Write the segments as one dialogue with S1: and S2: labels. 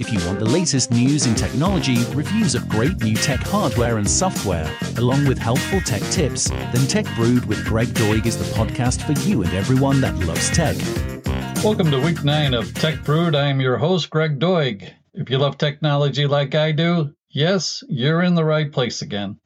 S1: If you want the latest news in technology, reviews of great new tech hardware and software, along with helpful tech tips, then Tech Brewed with Greg Doig is the podcast for you and everyone that loves tech.
S2: Welcome to week nine of Tech Brewed. I am your host, Greg Doig. If you love technology like I do, yes, you're in the right place again.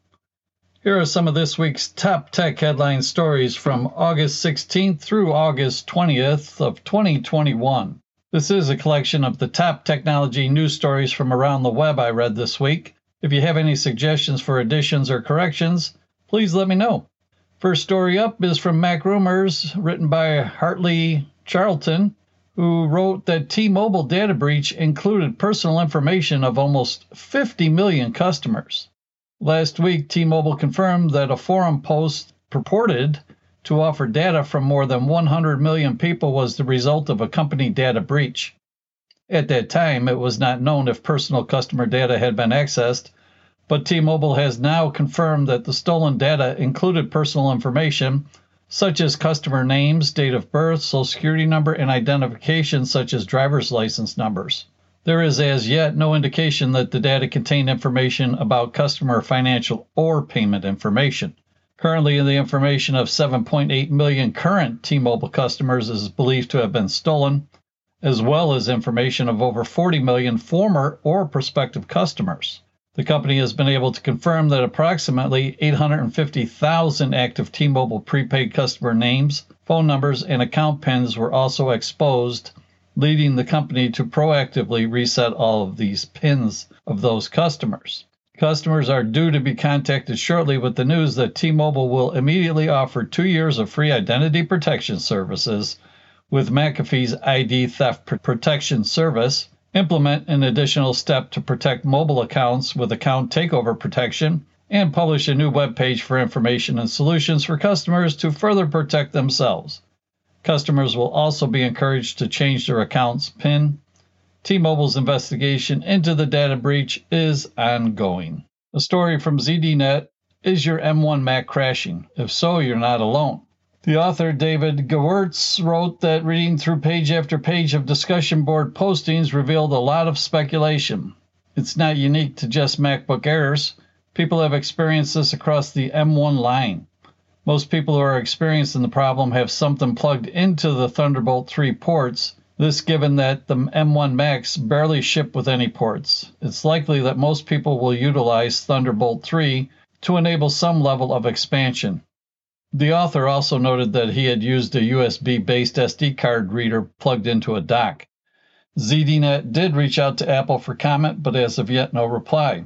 S2: Here are some of this week's top tech headline stories from August 16th through August 20th of 2021. This is a collection of the top technology news stories from around the web I read this week. If you have any suggestions for additions or corrections, please let me know. First story up is from Mac Rumors, written by Hartley Charlton, who wrote that T Mobile data breach included personal information of almost 50 million customers. Last week, T Mobile confirmed that a forum post purported to offer data from more than 100 million people was the result of a company data breach. At that time, it was not known if personal customer data had been accessed, but T Mobile has now confirmed that the stolen data included personal information such as customer names, date of birth, social security number, and identification such as driver's license numbers. There is as yet no indication that the data contained information about customer financial or payment information. Currently, the information of 7.8 million current T Mobile customers is believed to have been stolen, as well as information of over 40 million former or prospective customers. The company has been able to confirm that approximately 850,000 active T Mobile prepaid customer names, phone numbers, and account pins were also exposed leading the company to proactively reset all of these pins of those customers. Customers are due to be contacted shortly with the news that T Mobile will immediately offer two years of free identity protection services with McAfee's ID Theft Protection Service, implement an additional step to protect mobile accounts with account takeover protection, and publish a new web page for information and solutions for customers to further protect themselves. Customers will also be encouraged to change their account's PIN. T Mobile's investigation into the data breach is ongoing. A story from ZDNet Is your M1 Mac crashing? If so, you're not alone. The author, David Gewirtz, wrote that reading through page after page of discussion board postings revealed a lot of speculation. It's not unique to just MacBook Airs. People have experienced this across the M1 line. Most people who are experiencing the problem have something plugged into the Thunderbolt 3 ports, this given that the M1 Macs barely ship with any ports. It's likely that most people will utilize Thunderbolt 3 to enable some level of expansion. The author also noted that he had used a USB based SD card reader plugged into a dock. ZDNet did reach out to Apple for comment, but as of yet, no reply.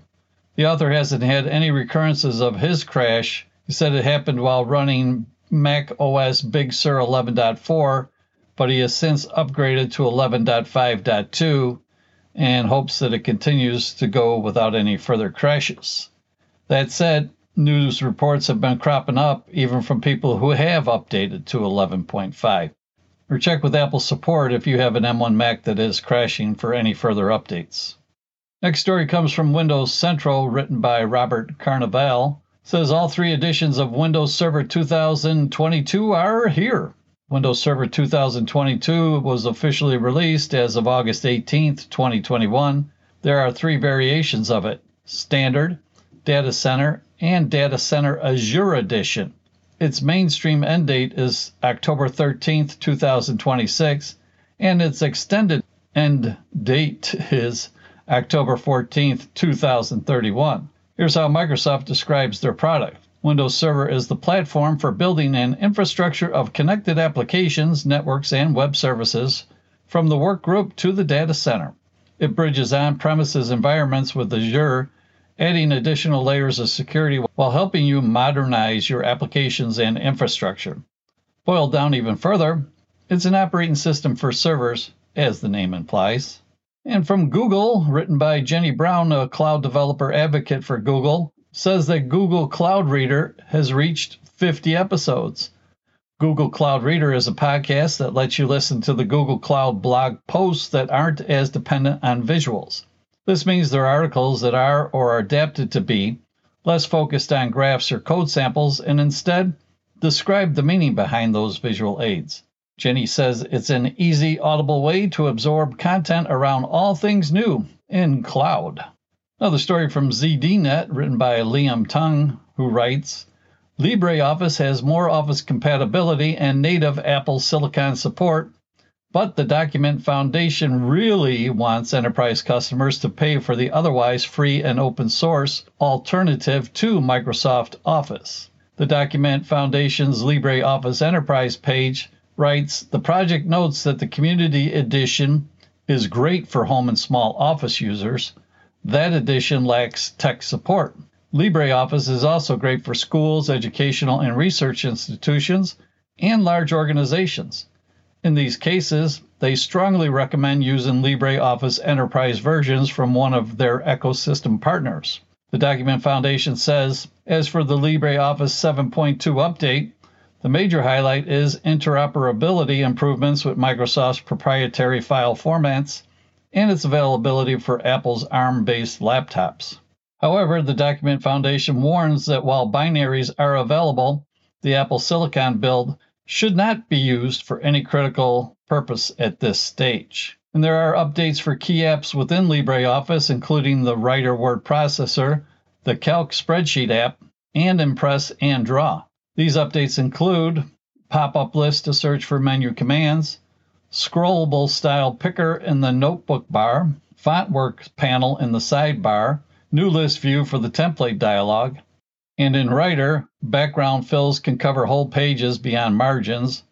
S2: The author hasn't had any recurrences of his crash he said it happened while running Mac OS Big Sur 11.4, but he has since upgraded to 11.5.2 and hopes that it continues to go without any further crashes. That said, news reports have been cropping up even from people who have updated to 11.5. Or check with Apple support if you have an M1 Mac that is crashing for any further updates. Next story comes from Windows Central, written by Robert Carnevale says all three editions of Windows Server 2022 are here. Windows Server 2022 was officially released as of August 18, 2021. There are three variations of it Standard, Data Center, and Data Center Azure Edition. Its mainstream end date is October 13, 2026, and its extended end date is October 14, 2031. Here's how Microsoft describes their product. Windows Server is the platform for building an infrastructure of connected applications, networks, and web services from the workgroup to the data center. It bridges on premises environments with Azure, adding additional layers of security while helping you modernize your applications and infrastructure. Boiled down even further, it's an operating system for servers, as the name implies. And from Google, written by Jenny Brown, a cloud developer advocate for Google, says that Google Cloud Reader has reached 50 episodes. Google Cloud Reader is a podcast that lets you listen to the Google Cloud blog posts that aren't as dependent on visuals. This means they're articles that are or are adapted to be less focused on graphs or code samples and instead describe the meaning behind those visual aids. Jenny says it's an easy, audible way to absorb content around all things new in cloud. Another story from ZDNet, written by Liam Tung, who writes LibreOffice has more Office compatibility and native Apple Silicon support, but the Document Foundation really wants enterprise customers to pay for the otherwise free and open source alternative to Microsoft Office. The Document Foundation's LibreOffice Enterprise page writes The project notes that the Community Edition is great for home and small office users. That edition lacks tech support. LibreOffice is also great for schools, educational and research institutions, and large organizations. In these cases, they strongly recommend using LibreOffice Enterprise versions from one of their ecosystem partners. The Document Foundation says, as for the LibreOffice 7.2 update, the major highlight is interoperability improvements with Microsoft's proprietary file formats and its availability for Apple's ARM based laptops. However, the Document Foundation warns that while binaries are available, the Apple Silicon build should not be used for any critical purpose at this stage. And there are updates for key apps within LibreOffice, including the Writer word processor, the Calc spreadsheet app, and Impress and Draw. These updates include pop-up list to search for menu commands, scrollable style picker in the notebook bar, font work panel in the sidebar, new list view for the template dialog, and in Writer, background fills can cover whole pages beyond margins.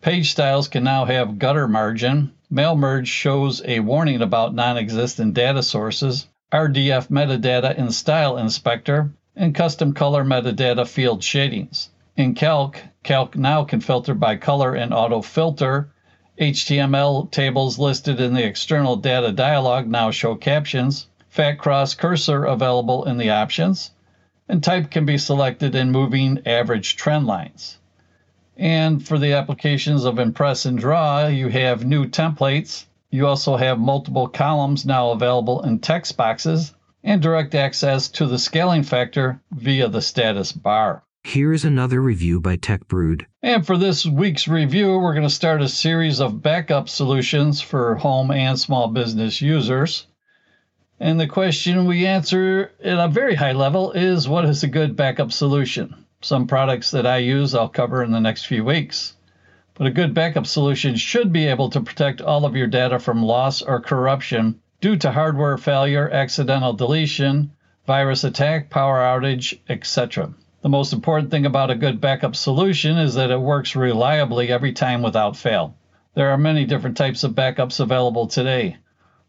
S2: Page styles can now have gutter margin. Mail merge shows a warning about non-existent data sources. RDF metadata in Style Inspector, and custom color metadata field shadings. In Calc, Calc now can filter by color and auto filter. HTML tables listed in the external data dialog now show captions. Fat cross cursor available in the options. And type can be selected in moving average trend lines. And for the applications of Impress and Draw, you have new templates. You also have multiple columns now available in text boxes and direct access to the scaling factor via the status bar.
S3: Here is another review by Tech Brewed.
S2: And for this week's review, we're going to start a series of backup solutions for home and small business users. And the question we answer at a very high level is what is a good backup solution? Some products that I use I'll cover in the next few weeks. But a good backup solution should be able to protect all of your data from loss or corruption due to hardware failure, accidental deletion, virus attack, power outage, etc. The most important thing about a good backup solution is that it works reliably every time without fail. There are many different types of backups available today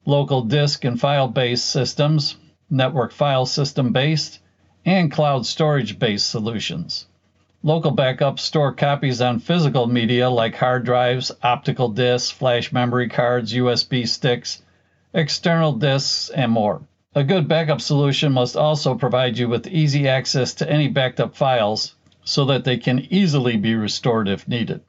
S2: local disk and file based systems, network file system based, and cloud storage based solutions. Local backups store copies on physical media like hard drives, optical disks, flash memory cards, USB sticks, external disks, and more. A good backup solution must also provide you with easy access to any backed up files so that they can easily be restored if needed.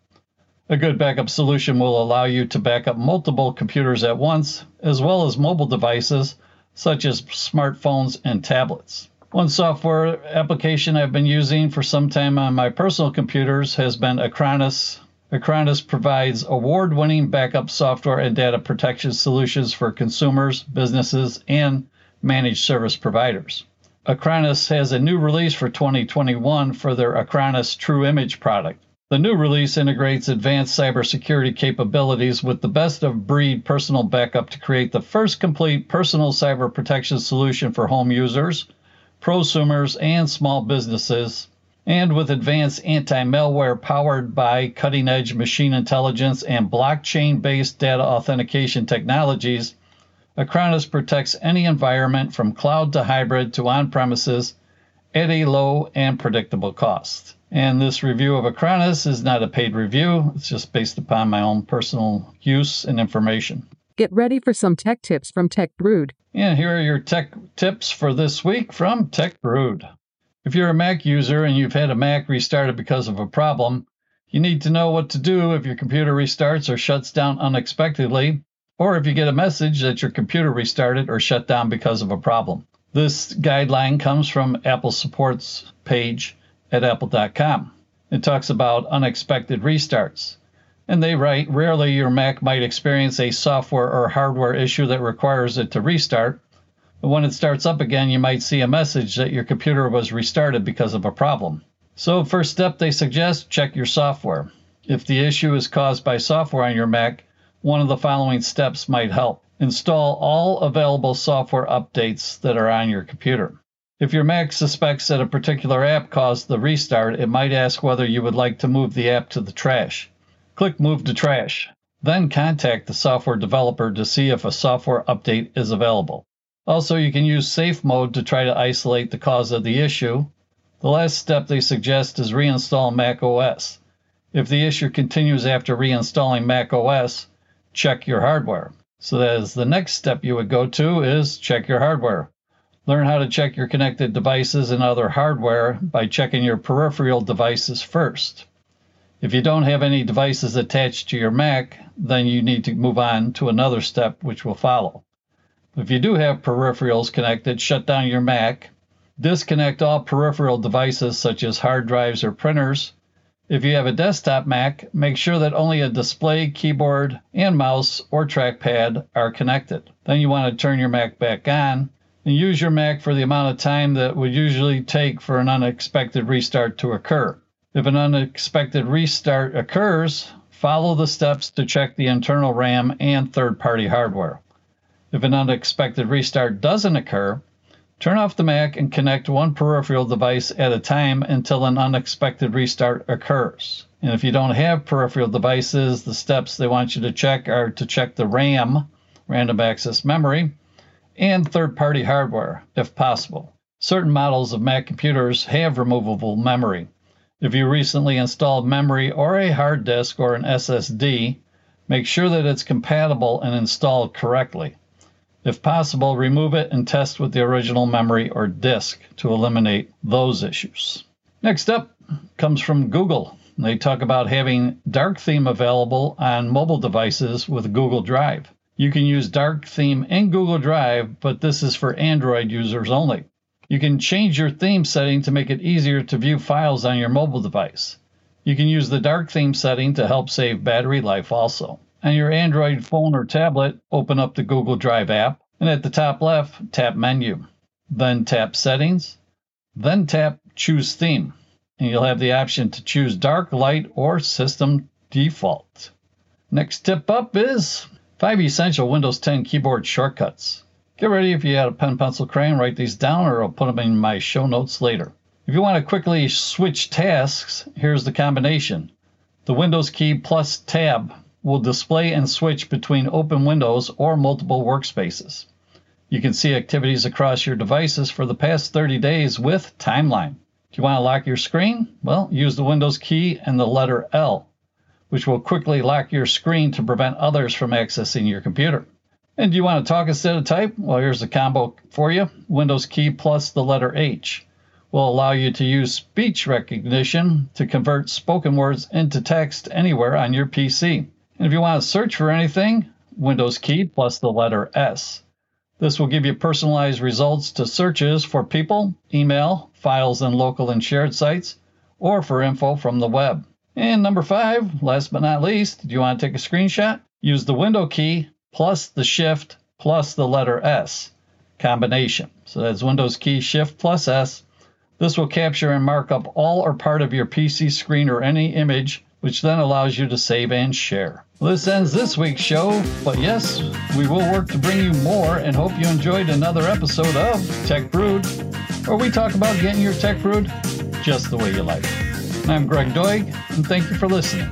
S2: A good backup solution will allow you to back up multiple computers at once, as well as mobile devices such as smartphones and tablets. One software application I've been using for some time on my personal computers has been Acronis. Acronis provides award winning backup software and data protection solutions for consumers, businesses, and managed service providers. Acronis has a new release for 2021 for their Acronis True Image product. The new release integrates advanced cybersecurity capabilities with the best of breed personal backup to create the first complete personal cyber protection solution for home users, prosumers, and small businesses. And with advanced anti malware powered by cutting edge machine intelligence and blockchain based data authentication technologies, Acronis protects any environment from cloud to hybrid to on premises at a low and predictable cost. And this review of Acronis is not a paid review, it's just based upon my own personal use and information.
S4: Get ready for some tech tips from Tech Brewed.
S2: And here are your tech tips for this week from Tech Brewed. If you're a Mac user and you've had a Mac restarted because of a problem, you need to know what to do if your computer restarts or shuts down unexpectedly or if you get a message that your computer restarted or shut down because of a problem. This guideline comes from Apple Support's page at apple.com. It talks about unexpected restarts. And they write rarely your Mac might experience a software or hardware issue that requires it to restart. But when it starts up again, you might see a message that your computer was restarted because of a problem. So, first step they suggest check your software. If the issue is caused by software on your Mac, one of the following steps might help. Install all available software updates that are on your computer. If your Mac suspects that a particular app caused the restart, it might ask whether you would like to move the app to the trash. Click Move to Trash. Then contact the software developer to see if a software update is available. Also, you can use safe mode to try to isolate the cause of the issue. The last step they suggest is reinstall Mac OS. If the issue continues after reinstalling Mac OS, check your hardware. So that is the next step you would go to is check your hardware. Learn how to check your connected devices and other hardware by checking your peripheral devices first. If you don't have any devices attached to your Mac, then you need to move on to another step which will follow. If you do have peripherals connected, shut down your Mac. Disconnect all peripheral devices such as hard drives or printers. If you have a desktop Mac, make sure that only a display, keyboard, and mouse or trackpad are connected. Then you want to turn your Mac back on and use your Mac for the amount of time that would usually take for an unexpected restart to occur. If an unexpected restart occurs, follow the steps to check the internal RAM and third party hardware. If an unexpected restart doesn't occur, turn off the Mac and connect one peripheral device at a time until an unexpected restart occurs. And if you don't have peripheral devices, the steps they want you to check are to check the RAM, random access memory, and third party hardware, if possible. Certain models of Mac computers have removable memory. If you recently installed memory or a hard disk or an SSD, make sure that it's compatible and installed correctly. If possible, remove it and test with the original memory or disk to eliminate those issues. Next up comes from Google. They talk about having dark theme available on mobile devices with Google Drive. You can use Dark Theme in Google Drive, but this is for Android users only. You can change your theme setting to make it easier to view files on your mobile device. You can use the Dark Theme setting to help save battery life also. On your Android phone or tablet, open up the Google Drive app, and at the top left, tap Menu. Then tap Settings, then tap Choose Theme, and you'll have the option to choose Dark, Light, or System Default. Next tip up is Five essential Windows 10 keyboard shortcuts. Get ready if you had a pen, pencil, crayon, write these down, or I'll put them in my show notes later. If you want to quickly switch tasks, here's the combination. The Windows key plus tab will display and switch between open windows or multiple workspaces. You can see activities across your devices for the past 30 days with Timeline. If you want to lock your screen, well, use the Windows key and the letter L which will quickly lock your screen to prevent others from accessing your computer. And do you want to talk instead of type? Well, here's the combo for you. Windows key plus the letter H will allow you to use speech recognition to convert spoken words into text anywhere on your PC. And if you want to search for anything, Windows key plus the letter S. This will give you personalized results to searches for people, email, files and local and shared sites, or for info from the web. And number five, last but not least, do you want to take a screenshot? Use the window key plus the shift plus the letter S combination. So that's Windows key shift plus S. This will capture and mark up all or part of your PC screen or any image, which then allows you to save and share. This ends this week's show, but yes, we will work to bring you more and hope you enjoyed another episode of Tech Brewed, where we talk about getting your tech brewed just the way you like. I'm Greg Doig, and thank you for listening.